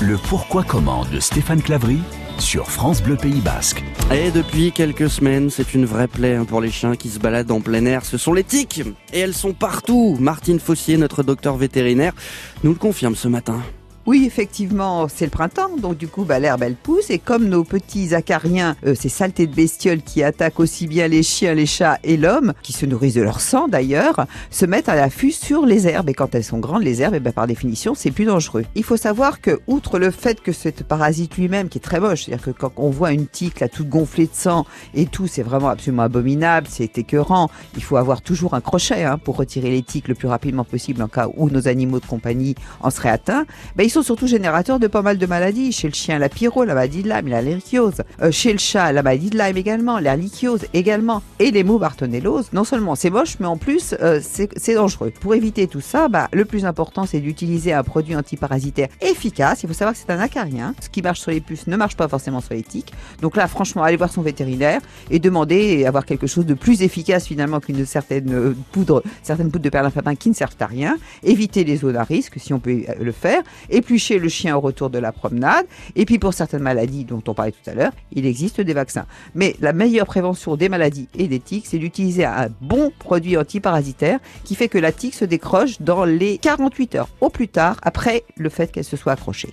Le pourquoi comment de Stéphane Clavry sur France Bleu Pays Basque. Et depuis quelques semaines, c'est une vraie plaie hein, pour les chiens qui se baladent en plein air. Ce sont les tiques et elles sont partout. Martine Fossier, notre docteur vétérinaire, nous le confirme ce matin. Oui, effectivement, c'est le printemps, donc du coup, bah, l'herbe, elle pousse. Et comme nos petits acariens, euh, ces saletés de bestioles qui attaquent aussi bien les chiens, les chats et l'homme, qui se nourrissent de leur sang d'ailleurs, se mettent à l'affût sur les herbes. Et quand elles sont grandes, les herbes, et ben, par définition, c'est plus dangereux. Il faut savoir que, outre le fait que ce parasite lui-même, qui est très moche, c'est-à-dire que quand on voit une tique là toute gonflée de sang et tout, c'est vraiment absolument abominable, c'est écœurant. Il faut avoir toujours un crochet hein, pour retirer les tiques le plus rapidement possible en cas où nos animaux de compagnie en seraient atteints. Ben, ils sont surtout générateurs de pas mal de maladies. Chez le chien, la pyro, la maladie de Lyme, la lérichiose. Euh, chez le chat, la maladie de Lyme également, la lichiose également. Et les mots bartonellose. Non seulement c'est moche, mais en plus euh, c'est dangereux. Pour éviter tout ça, bah, le plus important c'est d'utiliser un produit antiparasitaire efficace. Il faut savoir que c'est un acarien. Ce qui marche sur les puces ne marche pas forcément sur les tiques. Donc là, franchement, allez voir son vétérinaire et demander avoir quelque chose de plus efficace finalement qu'une certaine euh, poudre, certaines poudres de perlimpinpin qui ne servent à rien. Éviter les zones à risque si on peut le faire. Éplucher le chien au retour de la promenade. Et puis pour certaines maladies dont on parlait tout à l'heure, il existe des vaccins. Mais la meilleure prévention des maladies et des tiques, c'est d'utiliser un bon produit antiparasitaire qui fait que la tique se décroche dans les 48 heures au plus tard après le fait qu'elle se soit accrochée.